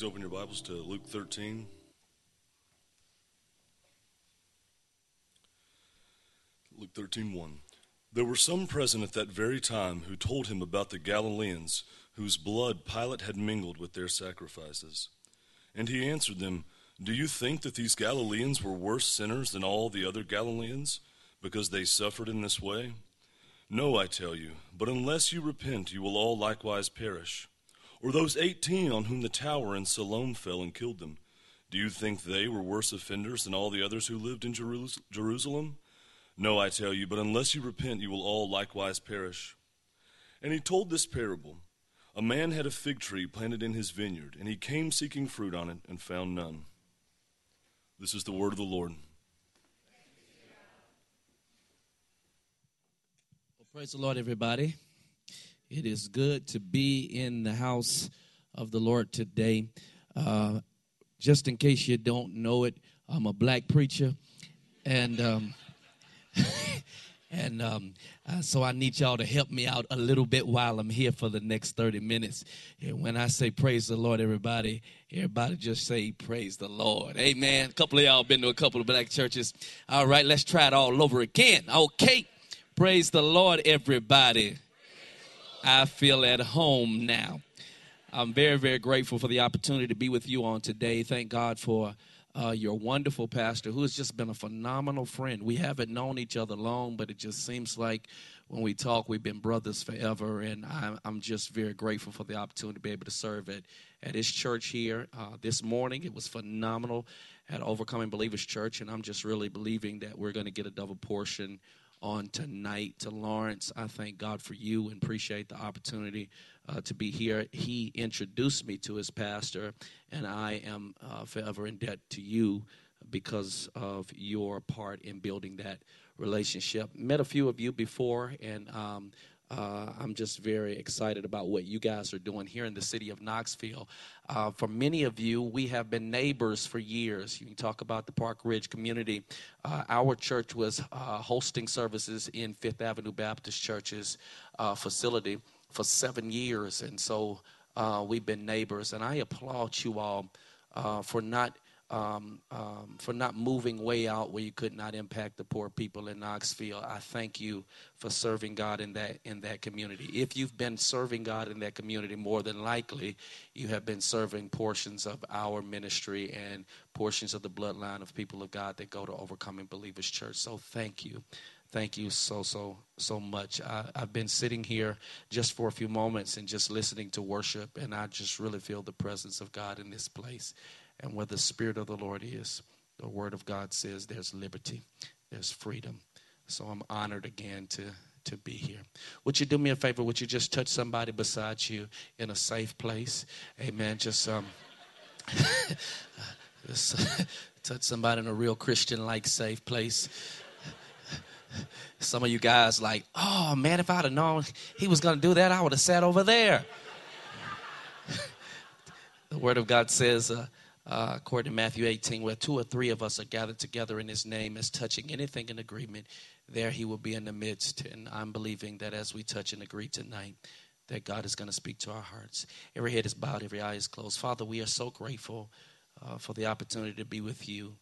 Please open your Bibles to Luke 13. Luke 13, 1. There were some present at that very time who told him about the Galileans whose blood Pilate had mingled with their sacrifices. And he answered them, Do you think that these Galileans were worse sinners than all the other Galileans, because they suffered in this way? No, I tell you, but unless you repent, you will all likewise perish. Or those eighteen on whom the tower in Siloam fell and killed them, do you think they were worse offenders than all the others who lived in Jerusalem? No, I tell you, but unless you repent, you will all likewise perish. And he told this parable A man had a fig tree planted in his vineyard, and he came seeking fruit on it and found none. This is the word of the Lord. Well, praise the Lord, everybody. It is good to be in the house of the Lord today. Uh, just in case you don't know it, I'm a black preacher, and um, and um, uh, so I need y'all to help me out a little bit while I'm here for the next 30 minutes. And when I say praise the Lord, everybody, everybody just say praise the Lord. Amen. A couple of y'all been to a couple of black churches. All right, let's try it all over again. Okay. Praise the Lord, everybody. I feel at home now. I'm very, very grateful for the opportunity to be with you on today. Thank God for uh, your wonderful pastor, who has just been a phenomenal friend. We haven't known each other long, but it just seems like when we talk, we've been brothers forever. And I'm, I'm just very grateful for the opportunity to be able to serve at, at his church here uh, this morning. It was phenomenal at Overcoming Believers Church, and I'm just really believing that we're going to get a double portion on tonight. To Lawrence, I thank God for you and appreciate the opportunity uh, to be here. He introduced me to his pastor, and I am uh, forever in debt to you because of your part in building that relationship. Met a few of you before, and um, uh, I'm just very excited about what you guys are doing here in the city of Knoxville. Uh, for many of you, we have been neighbors for years. You can talk about the Parkridge community. Uh, our church was uh, hosting services in Fifth Avenue Baptist Church's uh, facility for seven years, and so uh, we've been neighbors. And I applaud you all for not um, um, for not moving way out where you could not impact the poor people in Knoxville. I thank you for serving God in that in that community. If you've been serving God in that community, more than likely you have been serving portions of our ministry and portions of the bloodline of people of God that go to Overcoming Believers Church. So thank you. Thank you so, so, so much. I, have been sitting here just for a few moments and just listening to worship, and I just really feel the presence of God in this place. And where the Spirit of the Lord is, the Word of God says there's liberty, there's freedom. So I'm honored again to, to be here. Would you do me a favor? Would you just touch somebody beside you in a safe place? Amen. Just, um, just touch somebody in a real Christian like safe place. Some of you guys like, oh man, if I'd have known he was going to do that, I would have sat over there. the Word of God says, uh, uh, according to Matthew 18, where two or three of us are gathered together in his name as touching anything in agreement, there he will be in the midst. And I'm believing that as we touch and agree tonight, that God is going to speak to our hearts. Every head is bowed, every eye is closed. Father, we are so grateful uh, for the opportunity to be with you.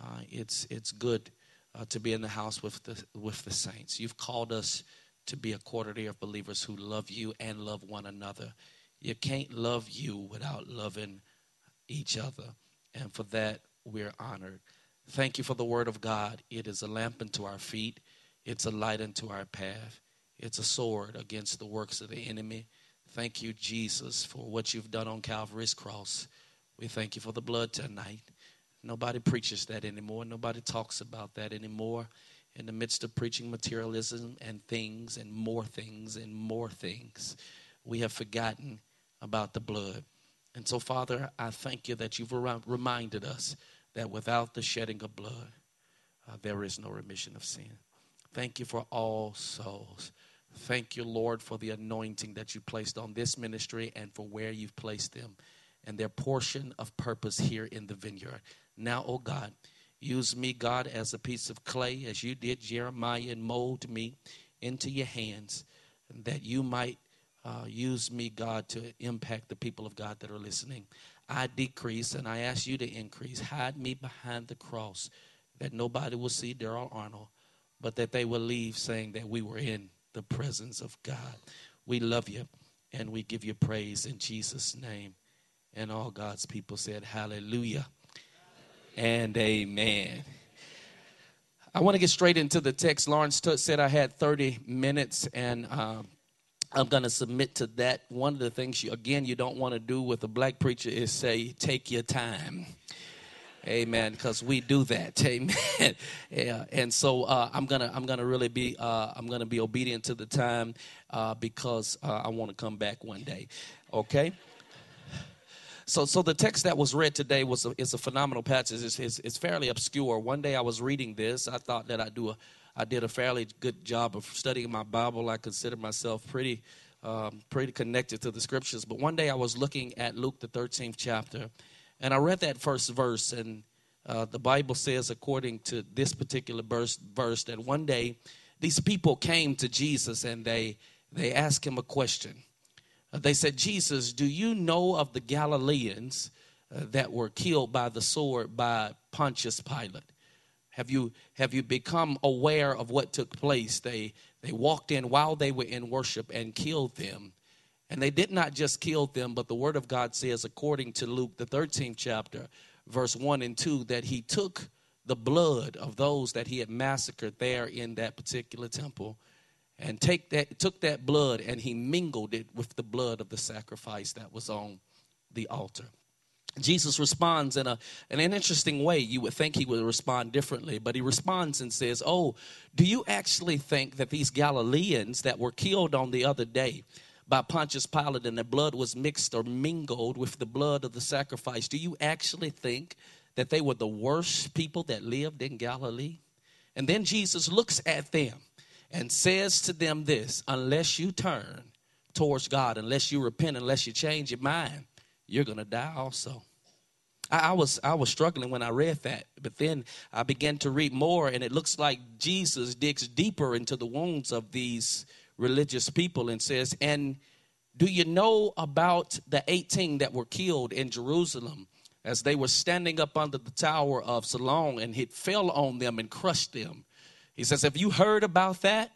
Uh, it's, it's good uh, to be in the house with the, with the saints. You've called us to be a quarterly of believers who love you and love one another. You can't love you without loving each other. And for that, we're honored. Thank you for the word of God. It is a lamp unto our feet, it's a light unto our path, it's a sword against the works of the enemy. Thank you, Jesus, for what you've done on Calvary's cross. We thank you for the blood tonight. Nobody preaches that anymore. Nobody talks about that anymore. In the midst of preaching materialism and things and more things and more things, we have forgotten about the blood. And so, Father, I thank you that you've reminded us that without the shedding of blood, uh, there is no remission of sin. Thank you for all souls. Thank you, Lord, for the anointing that you placed on this ministry and for where you've placed them and their portion of purpose here in the vineyard. Now, oh God, use me, God, as a piece of clay, as you did Jeremiah, and mold me into your hands, that you might uh, use me, God, to impact the people of God that are listening. I decrease and I ask you to increase. Hide me behind the cross that nobody will see Daryl Arnold, but that they will leave saying that we were in the presence of God. We love you and we give you praise in Jesus' name. And all God's people said, Hallelujah and Amen. I want to get straight into the text. Lawrence t- said I had 30 minutes, and um, I'm going to submit to that. One of the things, you, again, you don't want to do with a black preacher is say, take your time. Amen. Because we do that. Amen. yeah. And so uh, I'm gonna I'm gonna really be uh, I'm gonna be obedient to the time uh, because uh, I want to come back one day. Okay. So, so the text that was read today was a, is a phenomenal passage. It's, it's, it's, fairly obscure. One day I was reading this. I thought that I'd do a, I did a fairly good job of studying my Bible. I consider myself pretty, um, pretty connected to the scriptures. But one day I was looking at Luke the 13th chapter, and I read that first verse, and uh, the Bible says, according to this particular verse, verse, that one day these people came to Jesus and they they asked him a question. They said, Jesus, do you know of the Galileans uh, that were killed by the sword by Pontius Pilate? Have you, have you become aware of what took place? They, they walked in while they were in worship and killed them. And they did not just kill them, but the Word of God says, according to Luke, the 13th chapter, verse 1 and 2, that he took the blood of those that he had massacred there in that particular temple and take that took that blood and he mingled it with the blood of the sacrifice that was on the altar jesus responds in, a, in an interesting way. You would think he would respond differently but he responds and says oh do you actually think that these galileans that were killed on the other day by pontius pilate and their blood was mixed or mingled with the blood of the sacrifice do you actually think that they were the worst people that lived in galilee? And then jesus looks at them and says to them this unless you turn towards God, unless you repent, unless you change your mind, you're going to die also. I, I, was I was struggling when I read that, but then I began to read more, and it looks like Jesus digs deeper into the wounds of these religious people and says, "And do you know about the 18 that were killed in Jerusalem as they were standing up under the tower of Siloam, and it fell on them and crushed them?" He says, Have you heard about that?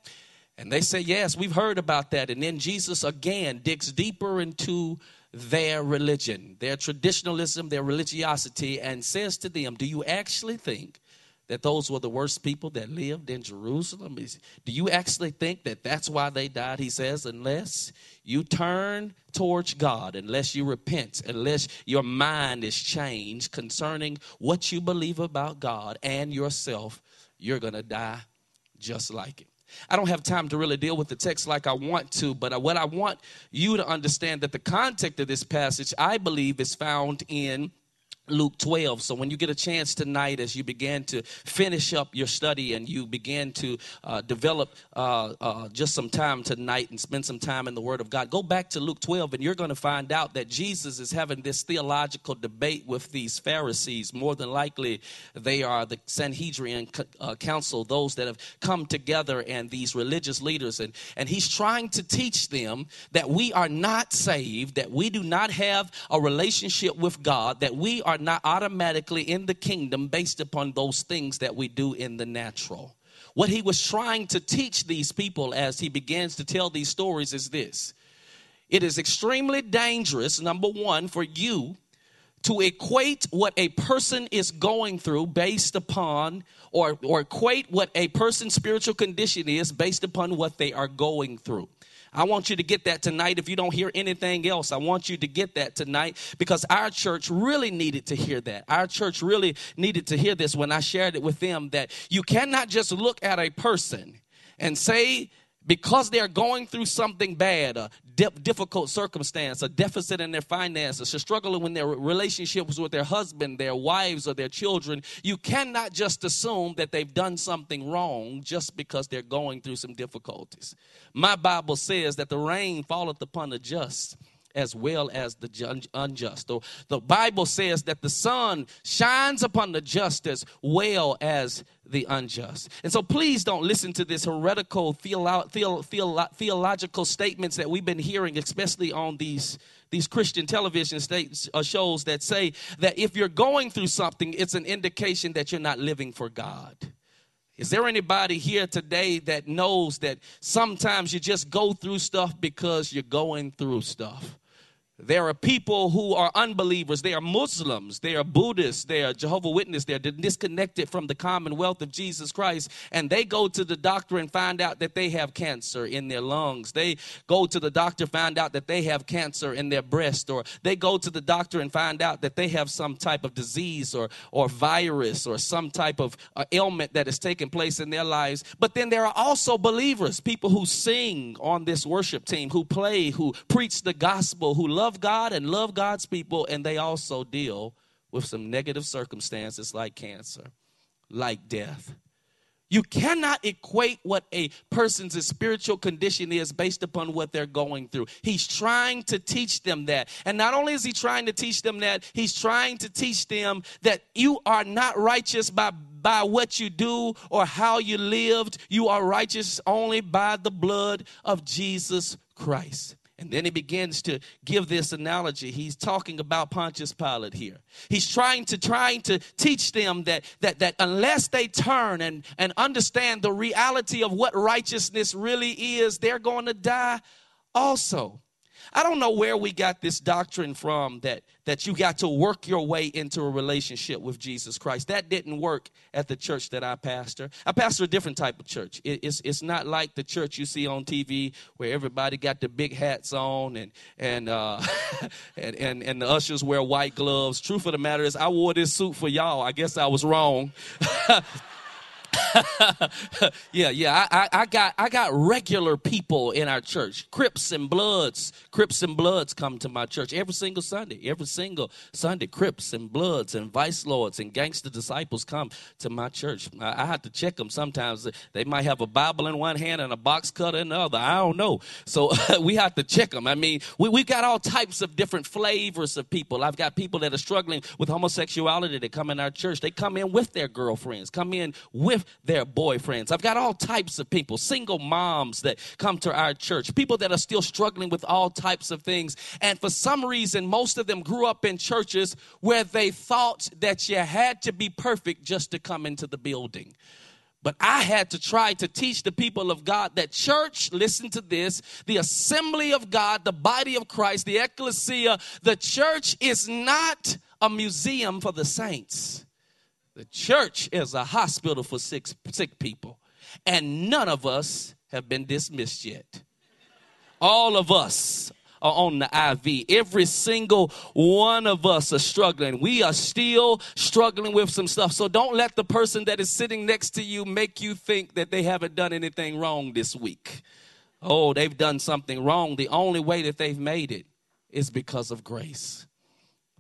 And they say, Yes, we've heard about that. And then Jesus again digs deeper into their religion, their traditionalism, their religiosity, and says to them, Do you actually think that those were the worst people that lived in Jerusalem? Do you actually think that that's why they died? He says, Unless you turn towards God, unless you repent, unless your mind is changed concerning what you believe about God and yourself, you're going to die just like it. I don't have time to really deal with the text like I want to, but what I want you to understand that the context of this passage, I believe, is found in Luke 12. So when you get a chance tonight, as you begin to finish up your study and you begin to uh, develop uh, uh, just some time tonight and spend some time in the Word of God, go back to Luke 12 and you're going to find out that Jesus is having this theological debate with these Pharisees. More than likely, they are the Sanhedrin uh, council, those that have come together and these religious leaders. And, and he's trying to teach them that we are not saved, that we do not have a relationship with God, that we are are not automatically in the kingdom based upon those things that we do in the natural. What he was trying to teach these people as he begins to tell these stories is this it is extremely dangerous, number one, for you to equate what a person is going through based upon or, or equate what a person's spiritual condition is based upon what they are going through. I want you to get that tonight. If you don't hear anything else, I want you to get that tonight because our church really needed to hear that. Our church really needed to hear this when I shared it with them that you cannot just look at a person and say because they're going through something bad, a difficult circumstance, a deficit in their finances, a struggling with their relationships with their husband, their wives, or their children, you cannot just assume that they've done something wrong just because they're going through some difficulties. My Bible says that the rain falleth upon the just as well as the unjust. The Bible says that the sun shines upon the just as well as the unjust. And so please don't listen to this heretical theolo- theolo- theolo- theological statements that we've been hearing, especially on these these Christian television states, uh, shows that say that if you're going through something, it's an indication that you're not living for God. Is there anybody here today that knows that sometimes you just go through stuff because you're going through stuff? There are people who are unbelievers. They are Muslims. They are Buddhists. They are Jehovah Witness. They're disconnected from the commonwealth of Jesus Christ. And they go to the doctor and find out that they have cancer in their lungs. They go to the doctor, and find out that they have cancer in their breast. Or they go to the doctor and find out that they have some type of disease or, or virus or some type of uh, ailment that is taking place in their lives. But then there are also believers, people who sing on this worship team, who play, who preach the gospel, who love love God and love God's people, and they also deal with some negative circumstances like cancer, like death. You cannot equate what a person's spiritual condition is based upon what they're going through. He's trying to teach them that. And not only is he trying to teach them that, he's trying to teach them that you are not righteous by by what you do or how you lived. You are righteous only by the blood of Jesus Christ. And then he begins to give this analogy. He's talking about Pontius Pilate here. He's trying to trying to teach them that that that unless they turn and and understand the reality of what righteousness really is, they're going to die also. I don't know where we got this doctrine from that, that you got to work your way into a relationship with Jesus Christ. That didn't work at the church that I pastor. I pastor a different type of church. It, it's, it's not like the church you see on TV where everybody got the big hats on and, and, uh, and, and, and the ushers wear white gloves. Truth of the matter is, I wore this suit for y'all. I guess I was wrong. yeah, yeah. I, I, I, got I got regular people in our church. Crips and Bloods. Crips and Bloods come to my church every single Sunday. Every single Sunday, Crips and Bloods and Vice Lords and gangster disciples come to my church. I, I have to check them sometimes. They might have a Bible in one hand and a box cutter in the other. I don't know. So we have to check them. I mean, we, we got all types of different flavors of people. I've got people that are struggling with homosexuality that come in our church. They come in with their girlfriends, come in with their boyfriends. I've got all types of people, single moms that come to our church, people that are still struggling with all types of things. And for some reason, most of them grew up in churches where they thought that you had to be perfect just to come into the building. But I had to try to teach the people of God that church, listen to this, the assembly of God, the body of Christ, the ecclesia, the church is not a museum for the saints. The church is a hospital for sick, sick people, and none of us have been dismissed yet. All of us are on the IV. Every single one of us are struggling. We are still struggling with some stuff. So don't let the person that is sitting next to you make you think that they haven't done anything wrong this week. Oh, they've done something wrong. The only way that they've made it is because of grace.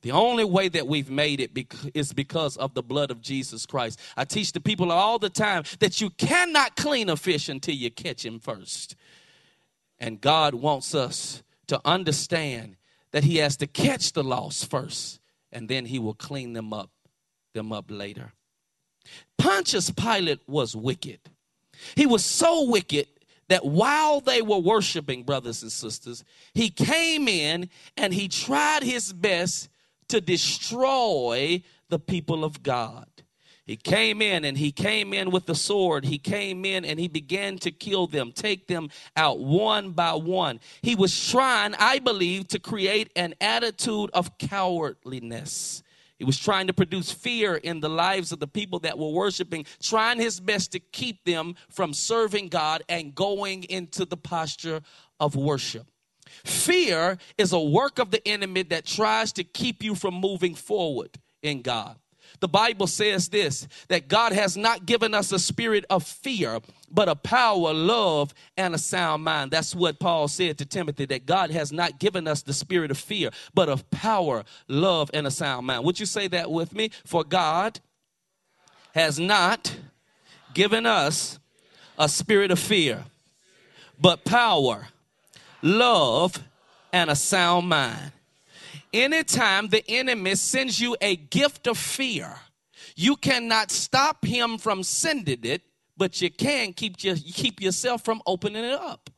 The only way that we've made it is because of the blood of Jesus Christ. I teach the people all the time that you cannot clean a fish until you catch him first. And God wants us to understand that he has to catch the lost first and then he will clean them up them up later. Pontius Pilate was wicked. He was so wicked that while they were worshiping brothers and sisters, he came in and he tried his best to destroy the people of God. He came in and he came in with the sword. He came in and he began to kill them, take them out one by one. He was trying, I believe, to create an attitude of cowardliness. He was trying to produce fear in the lives of the people that were worshiping, trying his best to keep them from serving God and going into the posture of worship. Fear is a work of the enemy that tries to keep you from moving forward in God. The Bible says this that God has not given us a spirit of fear, but a power, love, and a sound mind. That's what Paul said to Timothy that God has not given us the spirit of fear, but of power, love, and a sound mind. Would you say that with me? For God has not given us a spirit of fear, but power love, and a sound mind. Anytime the enemy sends you a gift of fear, You cannot stop him from sending it, but you can keep, your, keep yourself from opening it up.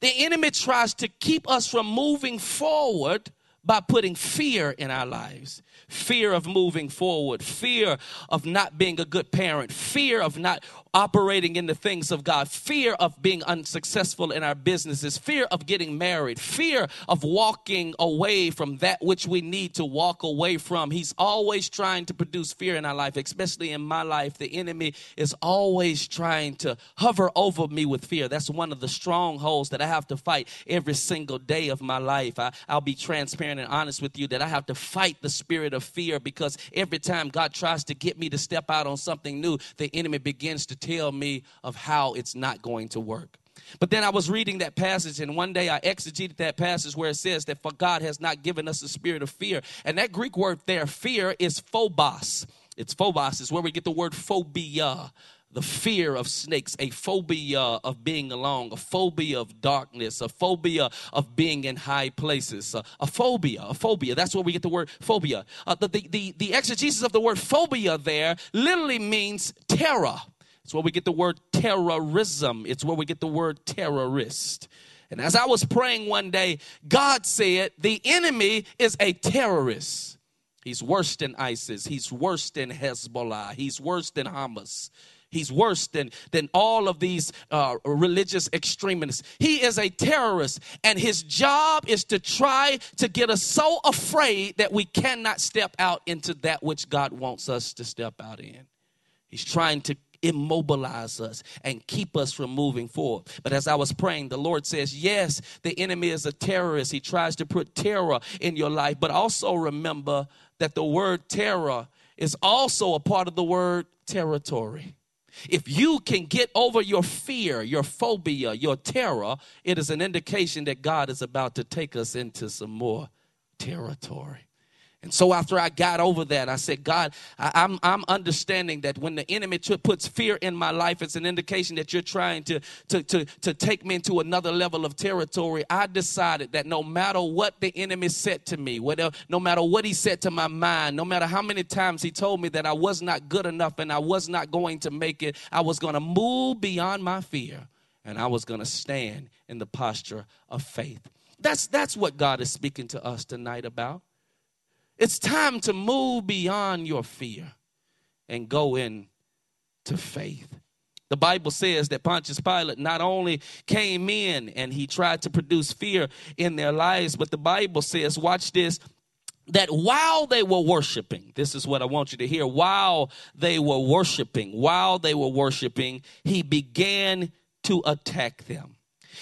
The enemy tries to keep us from moving forward by putting fear in our lives fear of moving forward, fear of not being a good parent, fear of not operating in the things of God, fear of being unsuccessful in our businesses, fear of getting married, fear of walking away from that which we need to walk away from. He's always trying to produce fear in our life, especially in my life. The enemy is always trying to hover over me with fear. That's one of the strongholds that I have to fight every single day of my life. I, will be transparent and honest with you that I have to fight the spirit of fear because every time God tries to get me to step out on something new, the enemy begins to tell me of how it's not going to work. But then I was reading that passage, and one day I exegeted that passage where it says that for God has not given us a spirit of fear. And that Greek word there, fear, is phobos. It's phobos, is where we get the word phobia the fear of snakes, a phobia of being alone, a phobia of darkness, a phobia of being in high places, a, a phobia, a phobia. That's where we get the word phobia. Uh, the, the, the, the exegesis of the word phobia there literally means terror. It's where we get the word terrorism. It's where we get the word terrorist. And as I was praying one day, God said, The enemy is a terrorist. He's worse than ISIS. He's worse than Hezbollah. He's worse than Hamas. He's worse than, than all of these uh, religious extremists. He is a terrorist, and his job is to try to get us so afraid that we cannot step out into that which God wants us to step out in. He's trying to immobilize us and keep us from moving forward. But as I was praying, the Lord says, Yes, the enemy is a terrorist. He tries to put terror in your life. But also remember that the word terror is also a part of the word territory. If you can get over your fear, your phobia, your terror, it is an indication that God is about to take us into some more territory. And so after I got over that, I said, God, I, am I'm, I'm understanding that when the enemy t- puts fear in my life, it's an indication that you're trying to, to, to, to take me into another level of territory. I decided that no matter what the enemy said to me, whatever, no matter what he said to my mind, no matter how many times he told me that I was not good enough and I was not going to make it, I was going to move beyond my fear and I was going to stand in the posture of faith. That's, that's what God is speaking to us tonight about. It's time to move beyond your fear and go in to faith. The Bible says that Pontius Pilate not only came in and he tried to produce fear in their lives, but the Bible says, watch this, that while they were worshiping, this is what I want you to hear, while they were worshiping, while they were worshiping, he began to attack them.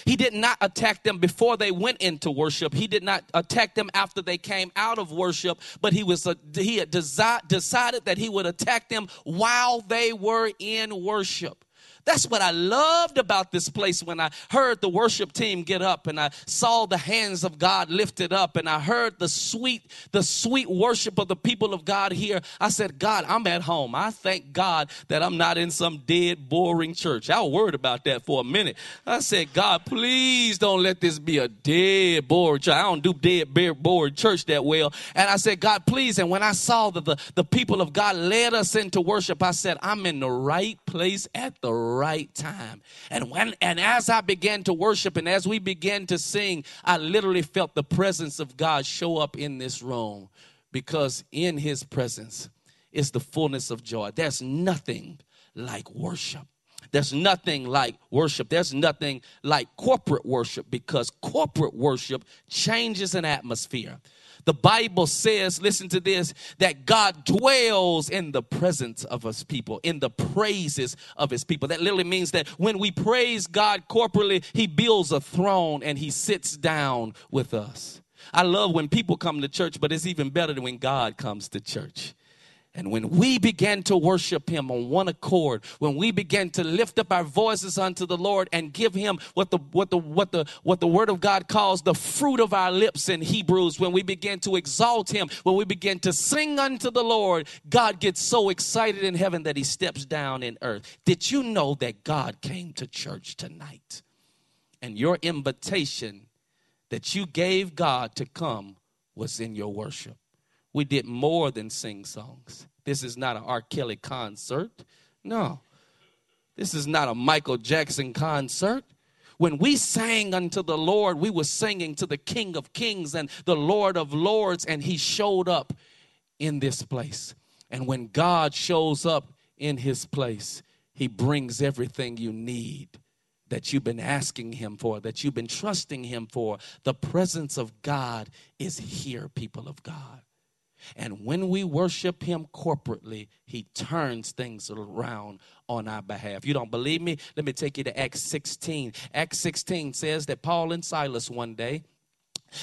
He did not attack them before they went into worship. He did not attack them after they came out of worship, but he was a, he had desi- decided that he would attack them while they were in worship. That's what I loved about this place when I heard the worship team get up and I saw the hands of God lifted up and I heard the sweet, the sweet worship of the people of God here. I said, God, I'm at home. I thank God that I'm not in some dead, boring church. I was worried about that for a minute. I said, God, please don't let this be a dead, boring church. I don't do dead, boring church that well. And I said, God, please. And when I saw that the, the people of God led us into worship, I said, I'm in the right place at the right time. And when and as I began to worship and as we began to sing, I literally felt the presence of God show up in this room because in his presence is the fullness of joy. There's nothing like worship. There's nothing like worship. There's nothing like corporate worship because corporate worship changes an atmosphere. The Bible says, listen to this, that God dwells in the presence of his people, in the praises of his people. That literally means that when we praise God corporately, he builds a throne and he sits down with us. I love when people come to church, but it's even better when God comes to church. And when we began to worship him on one accord, when we began to lift up our voices unto the Lord and give him what the what the what the what the word of God calls the fruit of our lips in Hebrews, when we begin to exalt him, when we begin to sing unto the Lord, God gets so excited in heaven that he steps down in earth. Did you know that God came to church tonight? And your invitation that you gave God to come was in your worship we did more than sing songs. This is not an R. Kelly concert. No. This is not a Michael Jackson concert. When we sang unto the Lord, we were singing to the King of Kings and the Lord of Lords, and He showed up in this place. And when God shows up in His place, He brings everything you need that you've been asking Him for, that you've been trusting Him for. The presence of God is here, people of God. And when we worship Him corporately, He turns things around on our behalf. You don't believe me? Let me take you to Acts 16. Acts 16 says that Paul and Silas one day,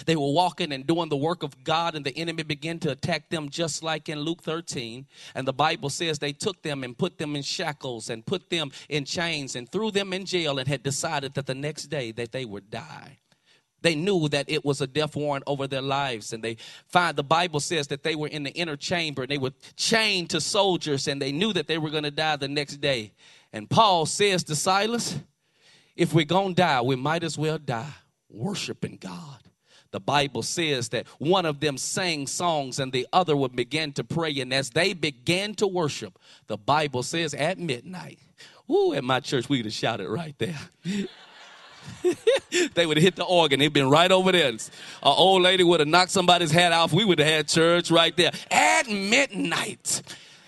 they were walking and doing the work of God, and the enemy began to attack them just like in Luke 13. And the Bible says they took them and put them in shackles and put them in chains and threw them in jail and had decided that the next day that they would die. They knew that it was a death warrant over their lives. And they find the Bible says that they were in the inner chamber and they were chained to soldiers and they knew that they were going to die the next day. And Paul says to Silas, if we're going to die, we might as well die worshiping God. The Bible says that one of them sang songs and the other would begin to pray. And as they began to worship, the Bible says at midnight, Ooh, at my church, we would have shouted right there. they would have hit the organ. They'd been right over there. An old lady would have knocked somebody's hat off. We would have had church right there. At midnight,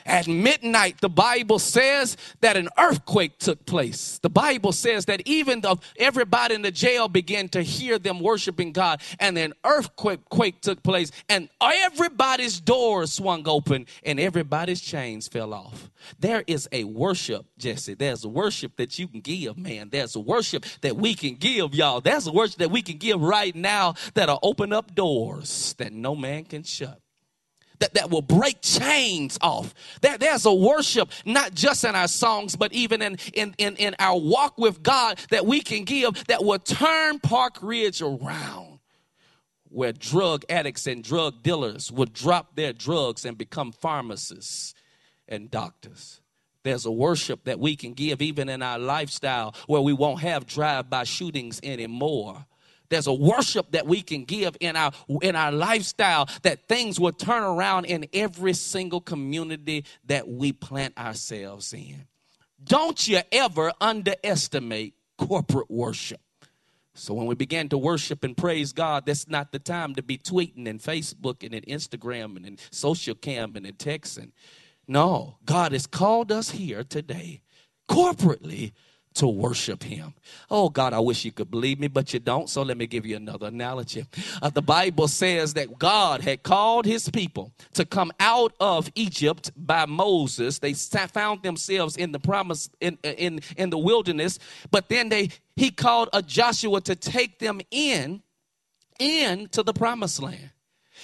at midnight, the Bible says that an earthquake took place. The Bible says that even though everybody in the jail began to hear them worshiping God, and an earthquake quake took place, and everybody's doors swung open, and everybody's chains fell off. There is a worship, Jesse. There's a worship that you can give, man. There's a worship that we can give, y'all. There's a worship that we can give right now that'll open up doors that no man can shut that, that will break chains off. There, there's a worship, not just in our songs, but even in, in, in, in our walk with God that we can give that will turn Parkridge around. Where drug addicts and drug dealers would drop their drugs and become pharmacists and doctors. There's a worship that we can give even in our lifestyle where we won't have drive by shootings anymore there's a worship that we can give in our in our lifestyle that things will turn around in every single community that we plant ourselves in. Don't you ever underestimate corporate worship. So when we begin to worship and praise God, that's not the time to be tweeting and Facebook and Instagram and social cam and in texting. No, God has called us here today corporately to worship him. Oh God, I wish you could believe me, but you don't. So let me give you another analogy. Uh, the Bible says that God had called his people to come out of Egypt by Moses. They found themselves in the promise in in in the wilderness, but then they he called a Joshua to take them in into the promised land.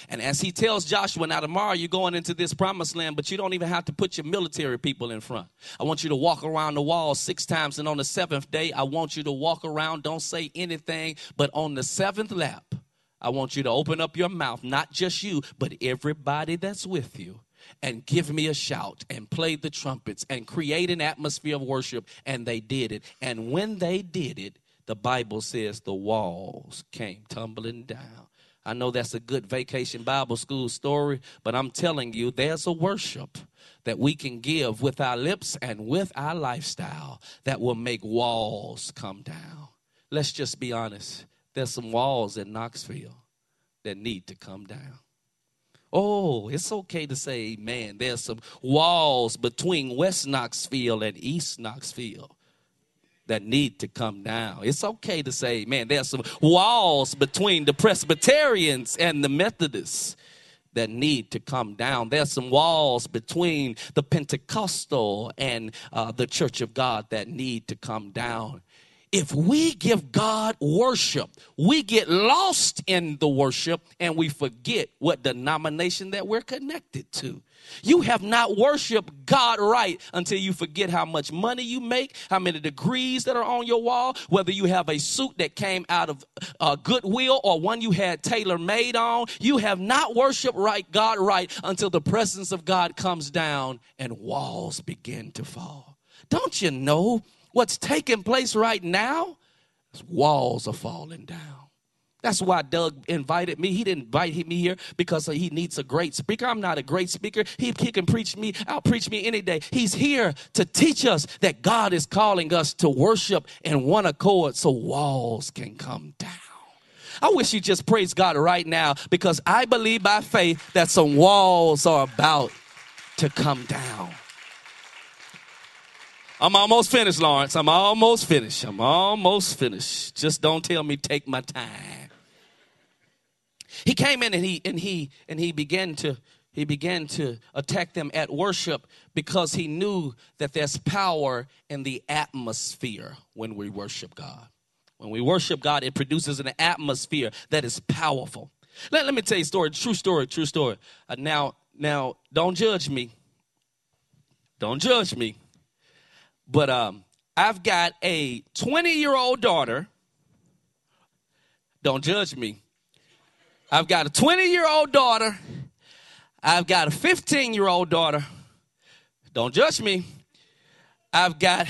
And as he tells Joshua, now tomorrow you're going into this promised land, but you don't even have to put your military people in front. I want you to walk around the wall six times, and on the seventh day, I want you to walk around, don't say anything, but on the seventh lap, I want you to open up your mouth, not just you, but everybody that's with you and give me a shout and play the trumpets and create an atmosphere of worship. And they did it. And when they did it, the Bible says the walls came tumbling down. I know that's a good vacation Bible school story, but I'm telling you, there's a worship that we can give with our lips and with our lifestyle that will make walls come down. Let's just be honest. There's some walls in Knoxville that need to come down. Oh, it's okay to say amen. There's some walls between West Knoxville and East Knoxville that need to come down. It's okay to say, man, there's some walls between the Presbyterians and the Methodists that need to come down. There's some walls between the Pentecostal and uh, the Church of God that need to come down. If we give God worship, we get lost in the worship and we forget what denomination that we're connected to. You have not worshiped God right until you forget how much money you make, how many degrees that are on your wall, whether you have a suit that came out of uh, Goodwill or one you had tailor made on. You have not worshiped right God right until the presence of God comes down and walls begin to fall. Don't you know what's taking place right now? Walls are falling down. That's why Doug invited me. He didn't invite me here because he needs a great speaker. I'm not a great speaker. He, he can preach me, I'll preach me any day. He's here to teach us that God is calling us to worship in one accord so walls can come down. I wish you just praise God right now because I believe by faith that some walls are about to come down. I'm almost finished, Lawrence. I'm almost finished. I'm almost finished. Just don't tell me take my time. He came in and he and he and he began to he began to attack them at worship because he knew that there's power in the atmosphere when we worship God. When we worship God, it produces an atmosphere that is powerful. Let, let me tell you a story, true story, true story. Uh, now, now, don't judge me. Don't judge me. But um, I've got a 20 year old daughter. Don't judge me. I've got a 20 year old daughter. I've got a 15 year old daughter. Don't judge me. I've got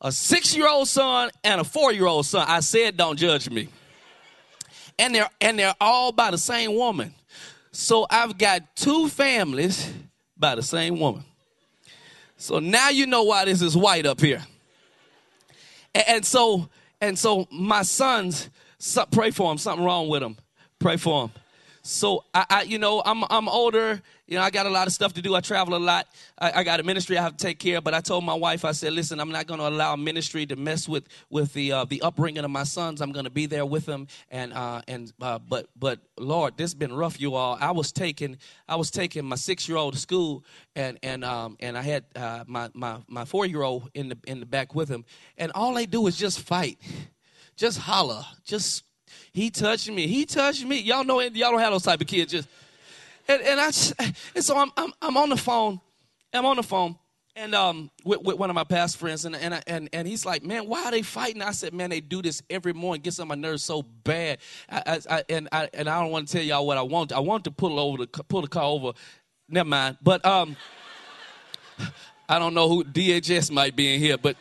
a six year old son and a four year old son. I said, don't judge me. And they're, and they're all by the same woman. So I've got two families by the same woman. So now you know why this is white up here. And, so, and so my sons, pray for them, something wrong with them. Pray for them. So I, I, you know, I'm I'm older. You know, I got a lot of stuff to do. I travel a lot. I, I, got a ministry I have to take care of. But I told my wife, I said, listen, I'm not going to allow ministry to mess with with the uh, the upbringing of my sons. I'm going to be there with them. And uh, and uh, but but Lord, this has been rough, you all. I was taking I was taking my six year old to school, and and um and I had uh, my my my four year old in the in the back with him, and all they do is just fight, just holler, just he touched me. He touched me. Y'all know y'all don't have those type of kids. Just and, and I and so I'm, I'm I'm on the phone. I'm on the phone and um with, with one of my past friends and and and and he's like, man, why are they fighting? I said, man, they do this every morning. Gets on my nerves so bad. I, I, and I and I don't want to tell y'all what I want. I want to pull over the pull the car over. Never mind. But um, I don't know who DHS might be in here, but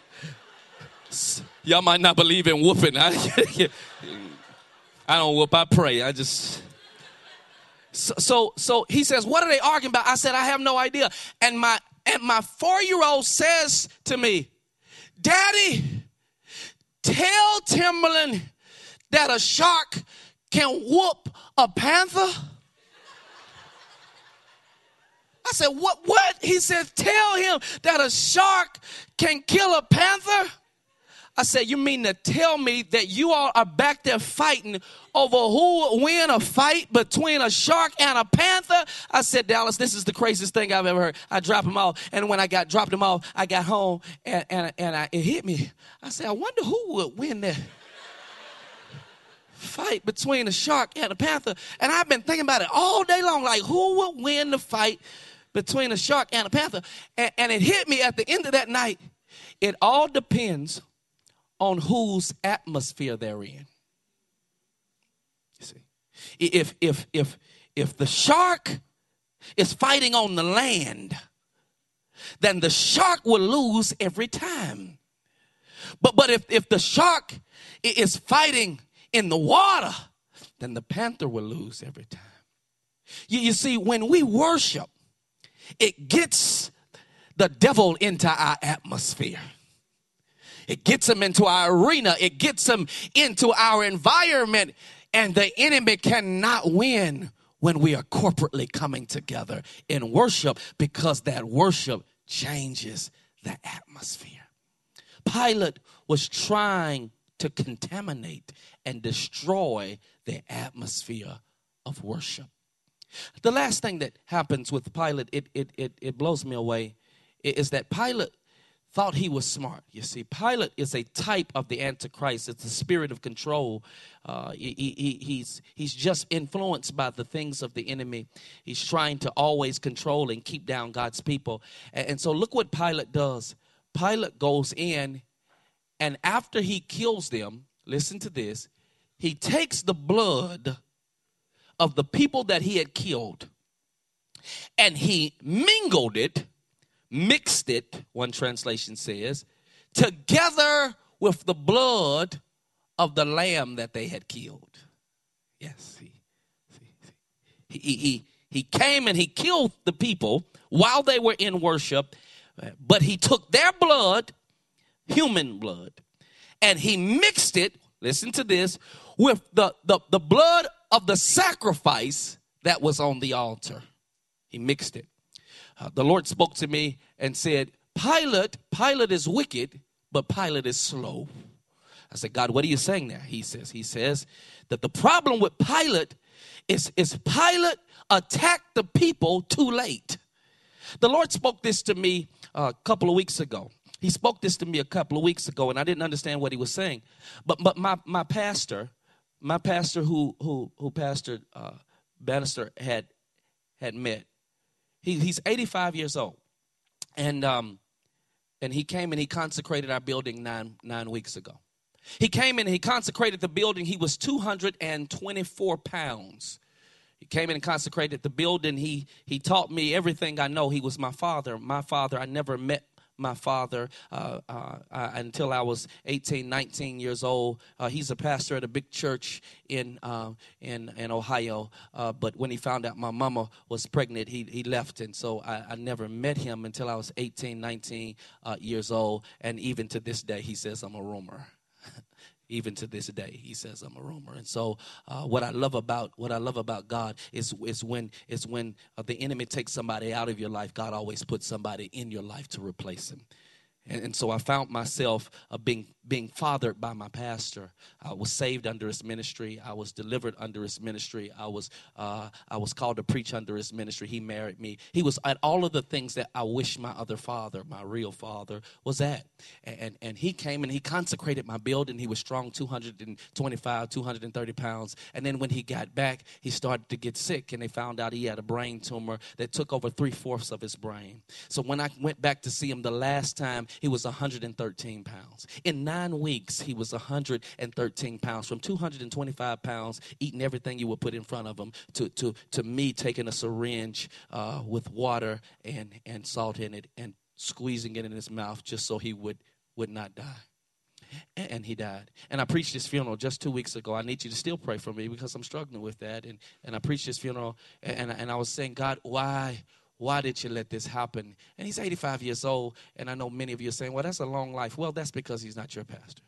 y'all might not believe in whooping. I don't whoop, I pray. I just. So, so, he says, What are they arguing about? I said, I have no idea. And my and my four-year-old says to me, Daddy, tell Timberland that a shark can whoop a panther. I said, What? What? He said, Tell him that a shark can kill a panther. I said, You mean to tell me that you all are back there fighting over who would win a fight between a shark and a panther? I said, Dallas, this is the craziest thing I've ever heard. I dropped him off, and when I got dropped him off, I got home and, and, and I, it hit me. I said, I wonder who would win that fight between a shark and a panther. And I've been thinking about it all day long, like who would win the fight between a shark and a panther? And, and it hit me at the end of that night. It all depends on whose atmosphere they're in. You see, if if if if the shark is fighting on the land, then the shark will lose every time. But but if if the shark is fighting in the water, then the panther will lose every time. You, you see, when we worship, it gets the devil into our atmosphere. It gets them into our arena. It gets them into our environment. And the enemy cannot win when we are corporately coming together in worship because that worship changes the atmosphere. Pilate was trying to contaminate and destroy the atmosphere of worship. The last thing that happens with Pilate, it, it, it, it blows me away, is that Pilate thought he was smart. You see, Pilate is a type of the Antichrist. It's the spirit of control. Uh, he, he, he's, he's just influenced by the things of the enemy. He's trying to always control and keep down God's people. And, and so look what Pilate does. Pilate goes in, and after he kills them, listen to this, he takes the blood of the people that he had killed and he mingled it mixed it, one translation says, together with the blood of the lamb that they had killed. Yes, he, he, he, he, came and he killed the people while they were in worship, but he took their blood, human blood, and he mixed it, listen to this, with the, the, the blood of the sacrifice that was on the altar. He mixed it. Uh, the Lord spoke to me and said, Pilate, Pilate is wicked, but Pilate is slow. I said, God, what are you saying there? He says, He says that the problem with Pilate is, is Pilate attacked the people too late. The Lord spoke this to me a couple of weeks ago. He spoke this to me a couple of weeks ago, and I didn't understand what he was saying. But but my, my pastor, my pastor who who who pastored uh, Bannister had had met. He, he's 85 years old, and um, and he came and he consecrated our building nine nine weeks ago. He came in and he consecrated the building. He was 224 pounds. He came in and consecrated the building. He he taught me everything I know. He was my father. My father, I never met my father uh, uh, uh, until I was 18, 19 years old. Uh, he's a pastor at a big church in uh, in in Ohio. But when he found out my mama was pregnant, he he left, and so I, I never met him until I was 18, 19 years old. And even to this day, he says I'm a rumor even to this day he says i'm a rumor and so uh, what i love about what i love about god is is when is when uh, the enemy takes somebody out of your life god always puts somebody in your life to replace him. And, and so i found myself uh, being being fathered by my pastor. I was saved under his ministry. I was delivered under his ministry. I was uh, I was called to preach under his ministry. He married me. He was at all of the things that I wish my other father, my real father, was at. And and, he came and he consecrated my building. He was strong, 225, 230 pounds. And then when he got back, he started to get sick, and they found out he had a brain tumor that took over three fourths of his brain. So when I went back to see him the last time, he was 113 pounds. In nine nine weeks, he was 113 pounds, from 225 pounds, eating everything you would put in front of him, to, to, to me taking a syringe uh, with water and, and salt in it and squeezing it in his mouth just so he would, would not die and he died. And I preached his funeral just two weeks ago. I need you to still pray for me because I'm struggling with that. And, and I preached his funeral, and, and I was saying, God, why, why did you let this happen? And he's 85 years old, and I know many of you are saying, well, that's a long life. Well, that's because he's not your pastor.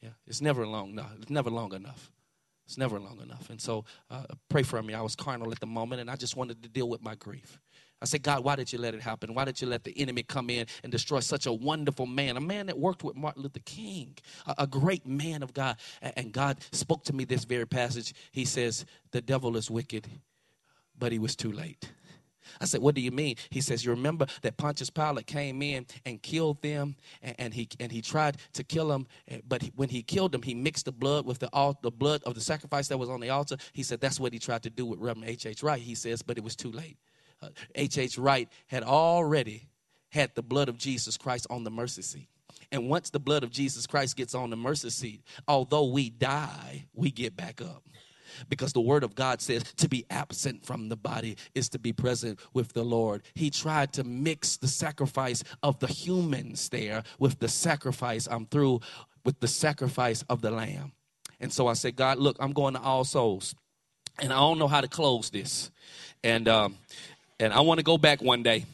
Yeah, it's never long. No, it's never long enough. It's never long enough. And so uh, pray for me. I was carnal at the moment, and I just wanted to deal with my grief. I said, God, why did you let it happen? Why did you let the enemy come in and destroy such a wonderful man, a man that worked with Martin Luther King, a, a great man of God? And God spoke to me this very passage. He says, The devil is wicked, but he was too late. I said, What do you mean? He says, You remember that Pontius Pilate came in and killed them, and, and he and he tried to kill them, eh, but when he killed them, he mixed the blood with the all the blood of the sacrifice that was on the altar. He said that's what he tried to do with Reverend H. H. Wright. He says, but it was too late. Uh, H. H. Wright had already had the blood of Jesus Christ on the mercy seat. And once the blood of Jesus Christ gets on the mercy seat, although we die, we get back up because the word of God says to be absent from the body is to be present with the Lord. He tried to mix the sacrifice of the humans there with the sacrifice, I'm through, with the sacrifice of the lamb. And so I said, God, look, I'm going to all souls. And I don't know how to close this. And, um, and I want to go back one day.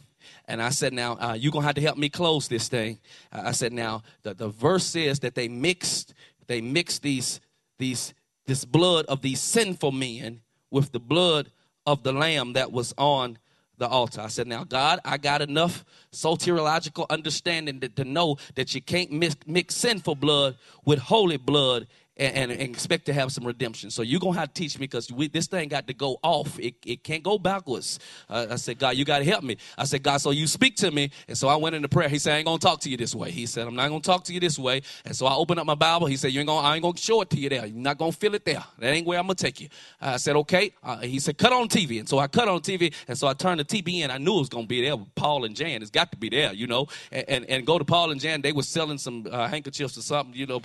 And I said, now, uh, you're going to have to help me close this thing. Uh, I said, now, the, the verse says that they mixed, they mixed these, these this blood of these sinful men with the blood of the lamb that was on the altar. I said, Now, God, I got enough soteriological understanding to, to know that you can't mix, mix sinful blood with holy blood and, and, expect to have some redemption. So you're going to have to teach me because this thing got to go off. It, it can't go backwards. Uh, I said, God, you got to help me. I said, God, so you speak to me. And so I went into prayer. He said, I ain't going to talk to you this way. He said, I'm not going to talk to you this way. And so I opened up my Bible. He said, you ain't gonna, I ain't going to show it to you there. You're not going to feel it there. That ain't where I'm to take you. I said, okay. Uh, he said, cut on TV. And so I cut on TV. And so I turned the TV in. I knew it was going to be there. Paul and Jan. It's got to be there, you know. And, and, and go to Paul and Jan. They were selling some uh, handkerchiefs or something, you know.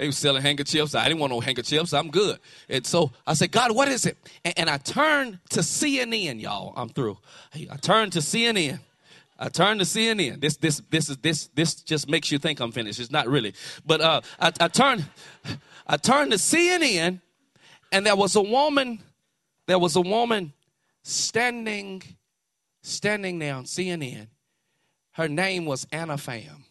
They were selling handkerchiefs. I didn't want no handkerchiefs. I'm good. And so I said, God, what is it? And, and I turned to CNN, y'all. I'm through. I turned to CNN. I turned to CNN. This this this is this this just makes you think I'm finished. It's not really. But uh, I, I turned I turned to CNN, and there was a woman. There was a woman standing standing there on CNN. Her name was Nina Pham.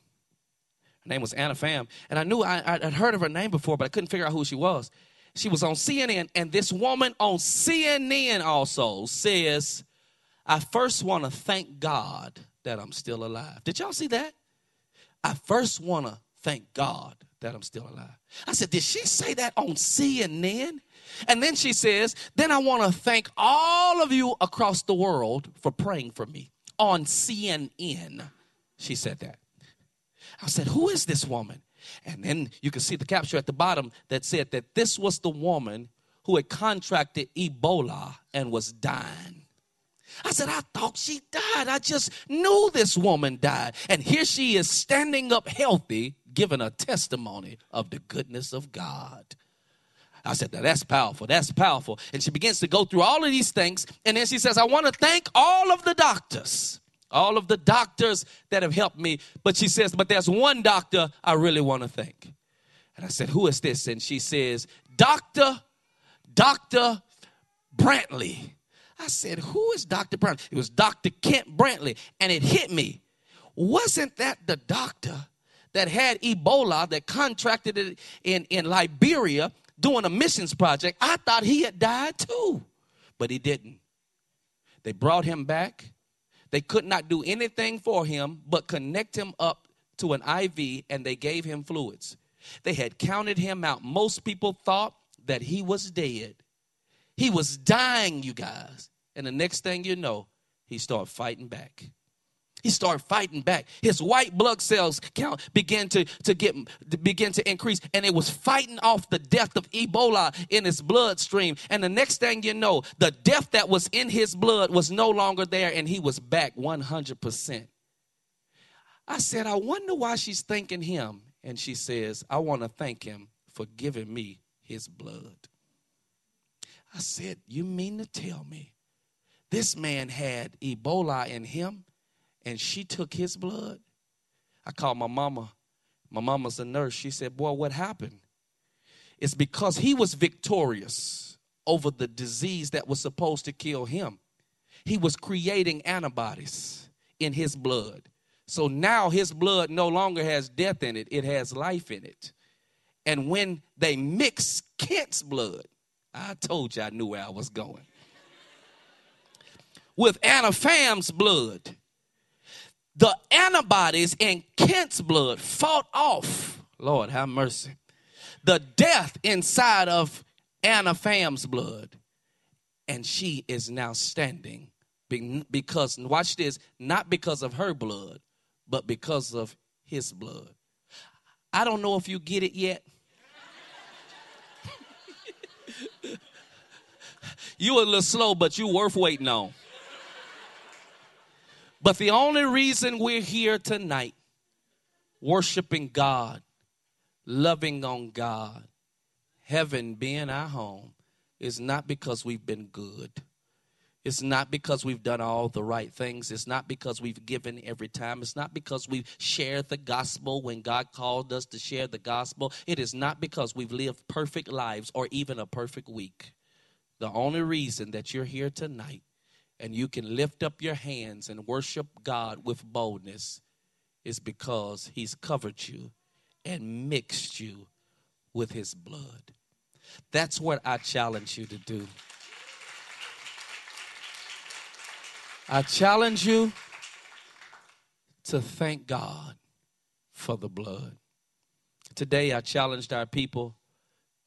Her name was Nina Pham, and I knew I, I'd heard of her name before, but I couldn't figure out who she was. She was on CNN, and this woman on CNN also says, I first want to thank God that I'm still alive. Did y'all see that? I first want to thank God that I'm still alive. I said, Did she say that on CNN? And then she says, Then I want to thank all of you across the world for praying for me on CNN. She said that. I said, Who is this woman? And then you can see the capture at the bottom that said that this was the woman who had contracted Ebola and was dying. I said, I thought she died. I just knew this woman died. And here she is standing up healthy, giving a testimony of the goodness of God. I said, now that's powerful. That's powerful. And she begins to go through all of these things. And then she says, I want to thank all of the doctors all of the doctors that have helped me. But she says, but there's one doctor I really want to thank. And I said, who is this? And she says, Dr. Dr. Brantly. I said, who is Dr. Brantly? It was Dr. Kent Brantly. And it hit me. Wasn't that the doctor that had Ebola that contracted it in, in Liberia doing a missions project? I thought he had died too, but he didn't. They brought him back they could not do anything for him but connect him up to an IV and they gave him fluids. They had counted him out. Most people thought that he was dead. He was dying, you guys. And the next thing you know, he started fighting back. He started fighting back. His white blood cells count began to, to get begin to increase, and it was fighting off the death of Ebola in his bloodstream. And the next thing you know, the death that was in his blood was no longer there, and he was back 100%. I said, I wonder why she's thanking him. And she says, I want to thank him for giving me his blood. I said, You mean to tell me this man had Ebola in him? And she took his blood. I called my mama. My mama's a nurse. She said, Boy, what happened? It's because he was victorious over the disease that was supposed to kill him. He was creating antibodies in his blood. So now his blood no longer has death in it, it has life in it. And when they mix Kent's blood, I told you I knew where I was going. With Nina Pham's blood, the antibodies in Kent's blood fought off, Lord have mercy, the death inside of Nina Pham's blood. And she is now standing because, watch this, not because of her blood, but because of his blood. I don't know if you get it yet. you a little slow, but you worth waiting on. But the only reason we're here tonight, worshiping God, loving on God, heaven being our home, is not because we've been good. It's not because we've done all the right things. It's not because we've given every time. It's not because we've shared the gospel when God called us to share the gospel. It is not because we've lived perfect lives or even a perfect week. The only reason that you're here tonight and you can lift up your hands and worship God with boldness is because He's covered you and mixed you with His blood. That's what I challenge you to do. I challenge you to thank God for the blood. Today, I challenged our people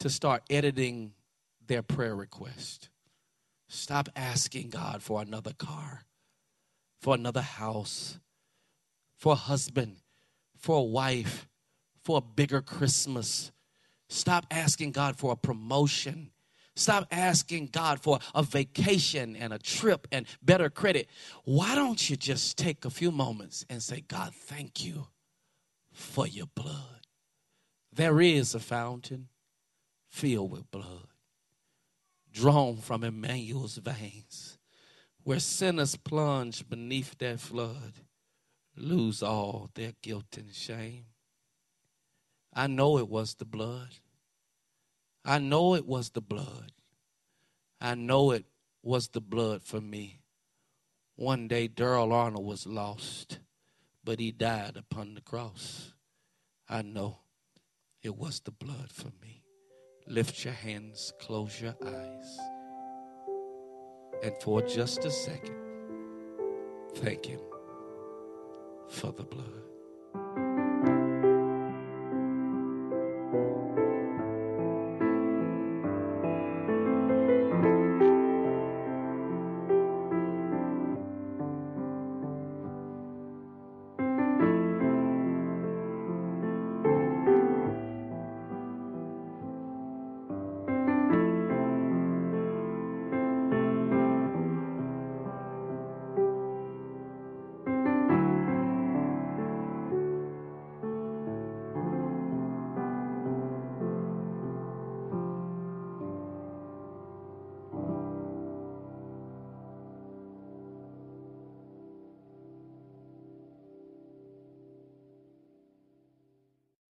to start editing their prayer request. Stop asking God for another car, for another house, for a husband, for a wife, for a bigger Christmas. Stop asking God for a promotion. Stop asking God for a vacation and a trip and better credit. Why don't you just take a few moments and say, God, thank you for your blood? There is a fountain filled with blood drawn from Emmanuel's veins, where sinners plunge beneath that flood. lose all their guilt and shame. I know it was the blood. I know it was the blood. I know it was the blood for me. One day, Darrell Arnold was lost, but he died upon the cross. I know it was the blood for me. Lift your hands, close your eyes, and for just a second, thank Him for the blood.